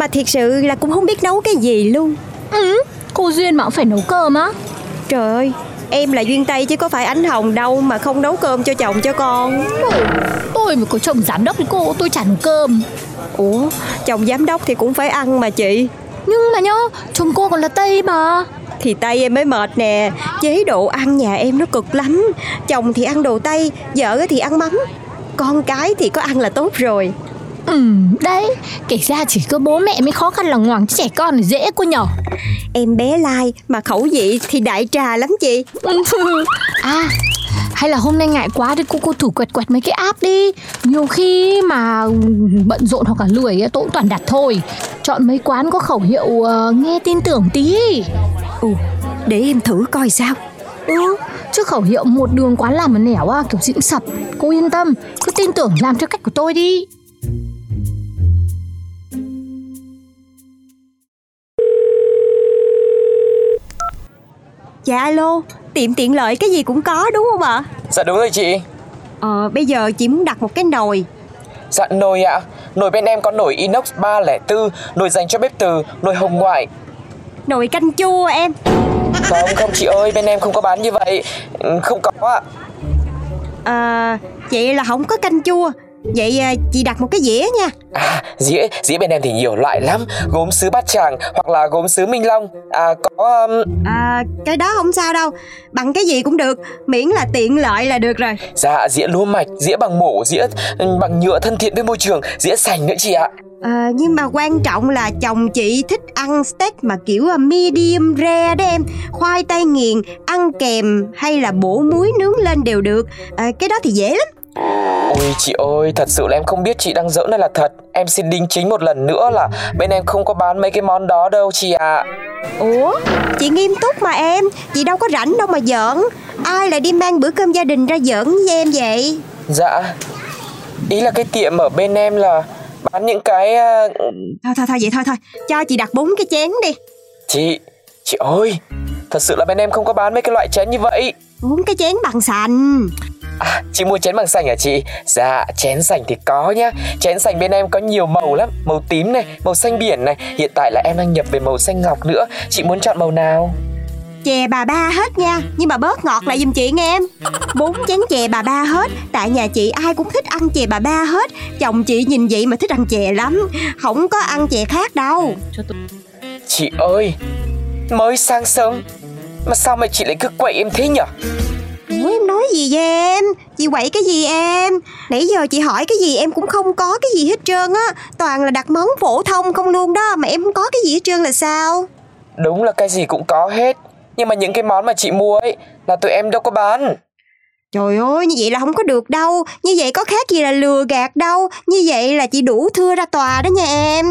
mà thiệt sự là cũng không biết nấu cái gì luôn. Ừ cô duyên mà cũng phải nấu cơm á. Trời ơi em là duyên tây chứ có phải ánh hồng đâu mà không nấu cơm cho chồng cho con. Tôi mà có chồng giám đốc thì cô tôi chả nấu cơm. Ủa chồng giám đốc thì cũng phải ăn mà chị. Nhưng mà nhá chồng cô còn là tây mà. Thì tây em mới mệt nè chế độ ăn nhà em nó cực lắm. Chồng thì ăn đồ tây vợ thì ăn mắm. Con cái thì có ăn là tốt rồi Ừ, đấy, kể ra chỉ có bố mẹ mới khó khăn là ngoằng chứ trẻ con thì dễ cô nhỏ Em bé lai mà khẩu vị thì đại trà lắm chị. À, hay là hôm nay ngại quá thì cô cô thử quẹt quẹt mấy cái app đi. Nhiều khi mà bận rộn hoặc là lười tôi cũng toàn đặt thôi. Chọn mấy quán có khẩu hiệu uh, nghe tin tưởng tí. Ừ, để em thử coi sao. Ừ, chứ khẩu hiệu một đường quán làm mà nẻo à, kiểu dịm sập. Cô yên tâm, cứ tin tưởng làm theo cách của tôi đi Dạ alo, tiệm tiện lợi cái gì cũng có đúng không ạ? Dạ đúng rồi chị. Ờ, bây giờ chị muốn đặt một cái nồi. Dạ nồi ạ. Nồi bên em có nồi inox 304 Nồi dành cho bếp từ Nồi hồng ngoại. Nồi canh chua em. Không không chị ơi Bên em không có bán như vậy. Ừ, Không có ạ. À, vậy là không có canh chua Vậy à, chị đặt một cái dĩa nha. À dĩa? Dĩa bên em thì nhiều loại lắm. Gốm sứ bát tràng Hoặc là gốm sứ minh long. À có um, À, cái đó không sao đâu. Bằng cái gì cũng được. Miễn là tiện lợi là được rồi. Dạ dĩa lúa mạch Dĩa bằng mổ Dĩa bằng nhựa thân thiện với môi trường Dĩa sành nữa chị ạ. À, Nhưng mà quan trọng là chồng chị thích ăn steak mà kiểu à, medium rare đó em. Khoai tây nghiền, ăn kèm hay là bổ muối nướng lên đều được. À, Cái đó thì dễ lắm Ôi chị ơi, thật sự là em không biết chị đang giỡn hay là thật. Em xin đính chính một lần nữa là Bên em không có bán mấy cái món đó đâu chị ạ. Ủa, chị nghiêm túc mà em. Chị đâu có rảnh đâu mà giỡn. Ai lại đi mang bữa cơm gia đình ra giỡn với em vậy? Dạ. Ý là cái tiệm ở bên em là Bán những cái à, Thôi thôi thôi vậy thôi thôi. Cho chị đặt bốn cái chén đi. Chị Chị ơi Thật sự là bên em không có bán mấy cái loại chén như vậy. Bốn cái chén bằng sành À chị mua chén bằng sành hả chị? Dạ chén sành thì có nhá. Chén sành bên em có nhiều màu lắm. Màu tím này, màu xanh biển này. Hiện tại là em đang nhập về màu xanh ngọc nữa. Chị muốn chọn màu nào? Chè bà ba hết nha. Nhưng mà bớt ngọt lại giùm chị nghe em. Bốn chén chè bà ba hết. Tại nhà chị ai cũng thích ăn chè bà ba hết. Chồng chị nhìn vậy mà thích ăn chè lắm. Không có ăn chè khác đâu. Chị ơi Mới sáng sớm. Mà sao mà chị lại cứ quậy em thế nhở Ủa em nói gì vậy em? Chị quậy cái gì em? Nãy giờ chị hỏi cái gì em cũng không có cái gì hết trơn á. Toàn là đặt món phổ thông không luôn đó Mà em không có cái gì hết trơn là sao? Đúng là cái gì cũng có hết. Nhưng mà những cái món mà chị mua ấy Là tụi em đâu có bán. Trời ơi như vậy là không có được đâu. Như vậy có khác gì là lừa gạt đâu. Như vậy là chị đủ thưa ra tòa đó nha em.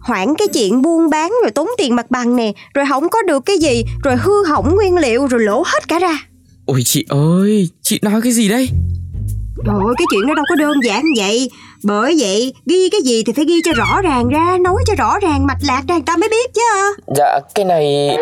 Hoãn cái chuyện buôn bán rồi tốn tiền mặt bằng nè Rồi không có được cái gì Rồi hư hỏng nguyên liệu rồi lỗ hết cả ra Ôi chị ơi, chị nói cái gì đây? Trời ơi cái chuyện đó đâu có đơn giản vậy. Bởi vậy ghi cái gì thì phải ghi cho rõ ràng ra Nói cho rõ ràng mạch lạc ra người ta mới biết chứ. Dạ cái này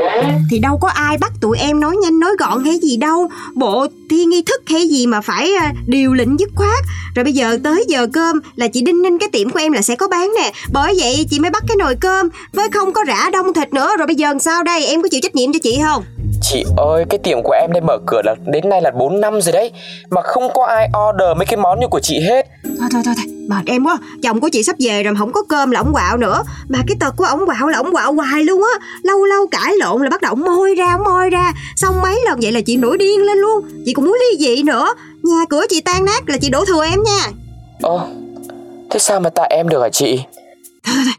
Thì đâu có ai bắt tụi em nói nhanh nói gọn hay gì đâu. Bộ thi nghi thức hay gì mà phải à, điều lệnh dứt khoát. Rồi bây giờ tới giờ cơm là chị đinh ninh cái tiệm của em là sẽ có bán nè. Bởi vậy chị mới bắt cái nồi cơm. Với không có rã đông thịt nữa Rồi bây giờ làm sao đây? Em có chịu trách nhiệm cho chị không Chị ơi cái tiệm của em đây mở cửa là đến nay là 4 năm rồi đấy. Mà không có ai order mấy cái món như của chị hết. Thôi thôi thôi, thôi. Mệt em quá. Chồng của chị sắp về rồi mà không có cơm là ổng quạo nữa. Mà cái tật của ổng quạo là ổng quạo hoài luôn á. Lâu lâu cãi lộn là bắt đầu ổng môi ra ổng môi ra. Xong mấy lần vậy là chị nổi điên lên luôn. Chị cũng muốn ly dị nữa. Nhà cửa chị tan nát là chị đổ thừa em nha. Ồ, thế sao mà tại em được hả chị?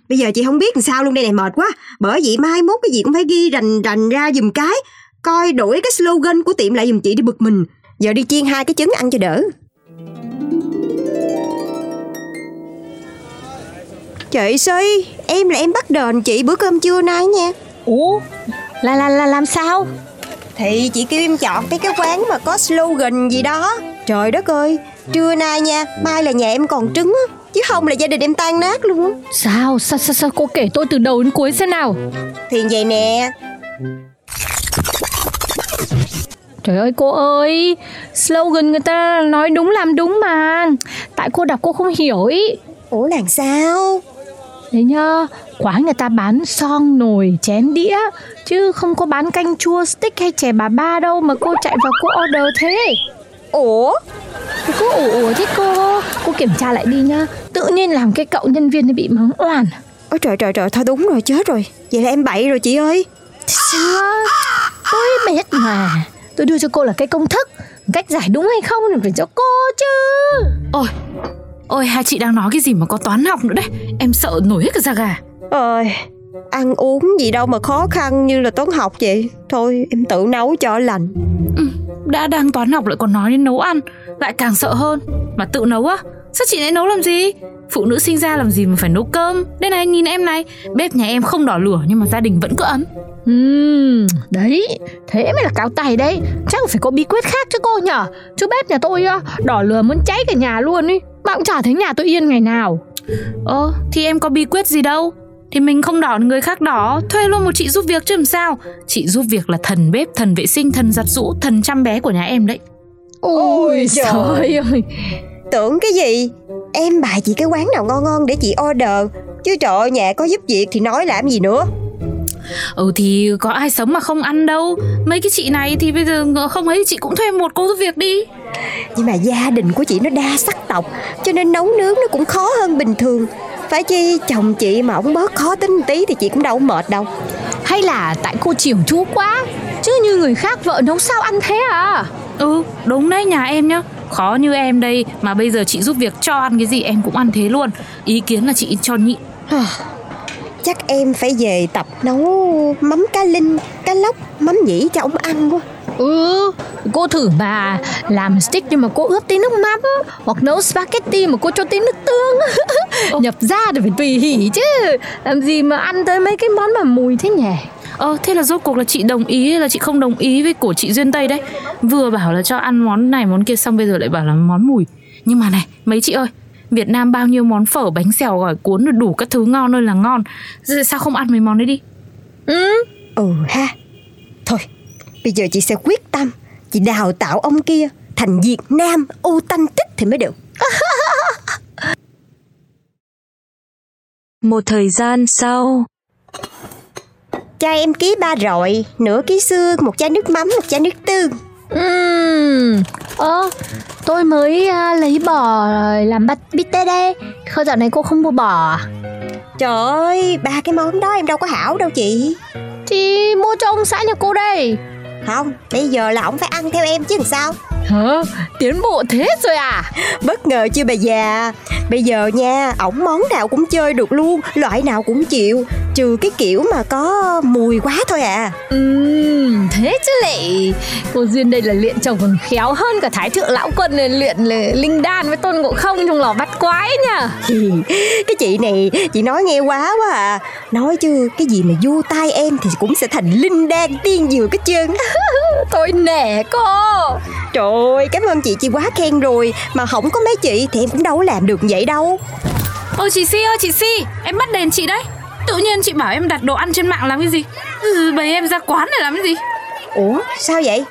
Bây giờ chị không biết làm sao luôn đây này mệt quá. Bởi vậy mai mốt cái gì cũng phải ghi rành rành ra dùm cái Coi đổi cái slogan của tiệm lại dùm chị đi bực mình. Giờ đi chiên hai cái trứng ăn cho đỡ. Chị Si Em là em bắt đền chị bữa cơm trưa nay nha. Ủa? Là là là làm sao? Thì chị kêu em chọn mấy cái quán mà có slogan gì đó. Trời đất ơi Trưa nay nha Mai là nhà em còn trứng á Chứ không là gia đình em tan nát luôn á. Sao sao sao sao cô kể tôi từ đầu đến cuối xem nào. Thì vậy nè Trời ơi cô ơi. Slogan người ta nói đúng làm đúng mà. Tại cô đọc cô không hiểu ý. Ủa làm sao? Đấy nhá Quán người ta bán son nồi chén đĩa. Chứ không có bán canh chua stick hay chè bà ba đâu Mà cô chạy vào cô order thế. Ủa? Cô ủ ủ thế cô. Cô kiểm tra lại đi nhá. Tự nhiên làm cái cậu nhân viên ấy bị mắng oan. Ôi trời trời trời thôi đúng rồi chết rồi. Vậy là em bậy rồi chị ơi. Sao Tôi biết mà Tôi đưa cho cô là cái công thức. Cách giải đúng hay không thì phải cho cô chứ. Ôi Ôi hai chị đang nói cái gì mà có toán học nữa đấy? Em sợ nổi hết cả da gà. Ơi Ăn uống gì đâu mà khó khăn như là toán học vậy. Thôi em tự nấu cho lành. Ừ, Đã đang toán học lại còn nói đến nấu ăn. Lại càng sợ hơn. Mà tự nấu á Sao chị lại nấu làm gì? Phụ nữ sinh ra làm gì mà phải nấu cơm? Đây này nhìn em này. Bếp nhà em không đỏ lửa nhưng mà gia đình vẫn cứ ấm. Ừm, đấy, thế mới là cao tay đấy. Chắc phải có bí quyết khác chứ cô nhở? Chứ bếp nhà tôi á, đỏ lửa muốn cháy cả nhà luôn ý. Bạn cũng chả thấy nhà tôi yên ngày nào. Ơ, thì em có bí quyết gì đâu. Thì mình không đỏ người khác đỏ. Thuê luôn một chị giúp việc chứ làm sao? Chị giúp việc là thần bếp, thần vệ sinh, thần giặt rũ, thần chăm bé của nhà em đấy. Ôi trời ơi Tưởng cái gì? Em bài chị cái quán nào ngon ngon để chị order. Chứ trời ơi, nhà có giúp việc thì nói làm gì nữa. Ừ thì có ai sống mà không ăn đâu. Mấy cái chị này thì bây giờ không ấy chị cũng thuê một cô giúp việc đi. Nhưng mà gia đình của chị nó đa sắc tộc Cho nên nấu nướng nó cũng khó hơn bình thường. Phải chi chồng chị mà ông bớt khó tính tí thì chị cũng đâu mệt đâu. Hay là tại cô chiều chú quá Chứ như người khác vợ nấu sao ăn thế à? Ừ đúng đấy nhà em nhá Khó như em đây mà bây giờ chị giúp việc cho ăn cái gì em cũng ăn thế luôn. Ý kiến là chị cho nhịn Chắc em phải về tập nấu mắm cá linh, cá lóc, mắm nhĩ cho ông ăn quá. Ừ, cô thử mà. Làm stick nhưng mà cô ướp tí nước mắm Hoặc nấu spaghetti mà cô cho tí nước tương. Nhập ra thì phải tùy hỉ chứ. Làm gì mà ăn tới mấy cái món mà mùi thế nhỉ Ờ thế là rốt cuộc là chị đồng ý hay là chị không đồng ý với của chị Duyên Tây đấy? Vừa bảo là cho ăn món này món kia xong bây giờ lại bảo là món mùi. Nhưng mà này mấy chị ơi Việt Nam bao nhiêu món phở bánh xèo gỏi cuốn rồi đủ các thứ ngon ơi là ngon. Sao không ăn mấy món đấy đi? Ừ. Ừ ha. Thôi bây giờ chị sẽ quyết tâm Chị đào tạo ông kia thành Việt Nam authentic thì mới được. Một thời gian sau Cho em ký ba rọi Nửa ký xương, một chai nước mắm, một chai nước tương. Ừm, ơ, tôi mới à, lấy bò làm bát bít tết đây Không dạo này cô không mua bò à? Trời ơi, ba cái món đó em đâu có hảo đâu chị. Thì mua cho ông xã nhà cô đây. Không, bây giờ là ổng phải ăn theo em chứ làm sao Hả? Tiến bộ thế rồi à? Bất ngờ chưa bà già? Bây giờ nha, ổng món nào cũng chơi được luôn Loại nào cũng chịu. Trừ cái kiểu mà có mùi quá thôi à. Ừm, thế chứ lại Cô Duyên đây là luyện chồng còn khéo hơn cả Thái Thượng Lão Quân này luyện là linh đan với tôn ngộ không trong lò bắt quái nha Cái chị này, chị nói nghe quá quá à. Nói chứ, cái gì mà vô tai em thì cũng sẽ thành linh đan tiên dược hết trơn Tôi nể cô. Trời ơi, cảm ơn chị, chị quá khen rồi. Mà không có mấy chị thì em cũng đâu có làm được vậy đâu. Ôi chị Si ơi chị Si Em bắt đền chị đấy. Tự nhiên chị bảo em đặt đồ ăn trên mạng làm cái gì? Ừ, Bày em ra quán để làm cái gì? Ủa, sao vậy?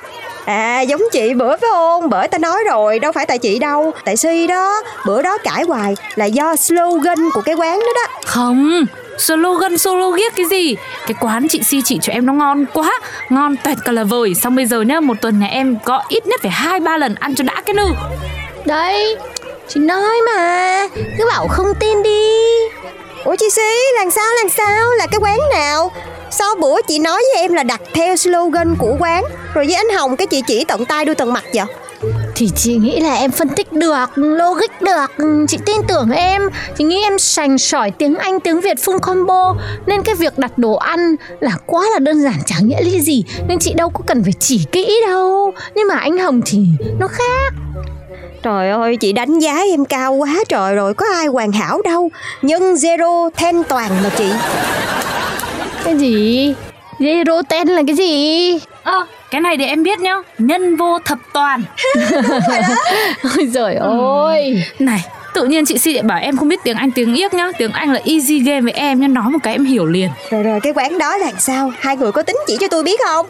À giống chị bữa phải không? Bởi ta nói rồi đâu phải tại chị đâu. Tại Si đó Bữa đó cãi hoài là do slogan của cái quán đó đó. Không Slogan solo ghiếc cái gì? Cái quán chị Si chỉ cho em nó ngon quá. Ngon tuyệt cả là vời. Xong bây giờ nhá Một tuần nhà em có ít nhất phải hai ba lần ăn cho đã cái nư. Đấy Chị nói mà. Cứ bảo không tin đi. Ủa chị Xí làm sao làm sao? Là cái quán nào? Sao bữa chị nói với em là đặt theo slogan của quán. Rồi với anh Hồng cái chị chỉ tận tay đuôi tận mặt vậy Thì chị nghĩ là em phân tích được Logic được. Chị tin tưởng em. Chị nghĩ em sành sỏi tiếng Anh tiếng Việt full combo. Nên cái việc đặt đồ ăn Là quá là đơn giản chẳng nghĩa lý gì. Nên chị đâu có cần phải chỉ kỹ đâu. Nhưng mà anh Hồng thì nó khác. Trời ơi chị đánh giá em cao quá trời rồi Có ai hoàn hảo đâu. Nhân zero thanh toàn mà chị. Cái gì? Zero ten là cái gì Ơ, cái này thì em biết nhá. Nhân vô thập toàn. Ôi giời ơi. Này, tự nhiên chị Si lại bảo em không biết tiếng Anh tiếng Yếc nhá. Tiếng Anh là easy game với em nhá. Nói một cái em hiểu liền. Rồi rồi cái quán đó là sao? Hai người có tính chỉ cho tôi biết không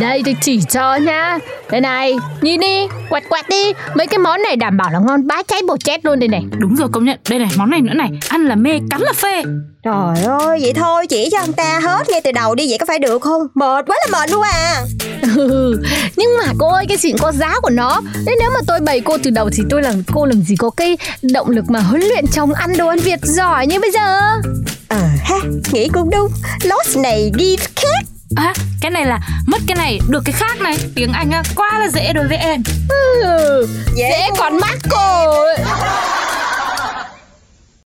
đây tôi chỉ cho nha Đây này Nhìn đi Quẹt quẹt đi. Mấy cái món này đảm bảo là ngon bá cháy bột chết luôn đây này. Đúng rồi công nhận. Đây này, món này nữa này Ăn là mê, cắn là phê. Trời ơi vậy thôi chỉ cho anh ta hết ngay từ đầu đi Vậy có phải được không? Mệt quá là mệt luôn à. Ừ, nhưng mà cô ơi cái gì cũng có giá của nó. Nên nếu mà tôi bày cô từ đầu thì tôi làm cô làm gì có cái động lực mà huấn luyện chồng ăn đồ ăn Việt giỏi như bây giờ? Ờ ha nghĩ cũng đúng. Lost này ghi khác À, cái này là mất cái này, được cái khác này. Tiếng Anh á, quá là dễ đối với em. Ừ, Dễ còn mắc cô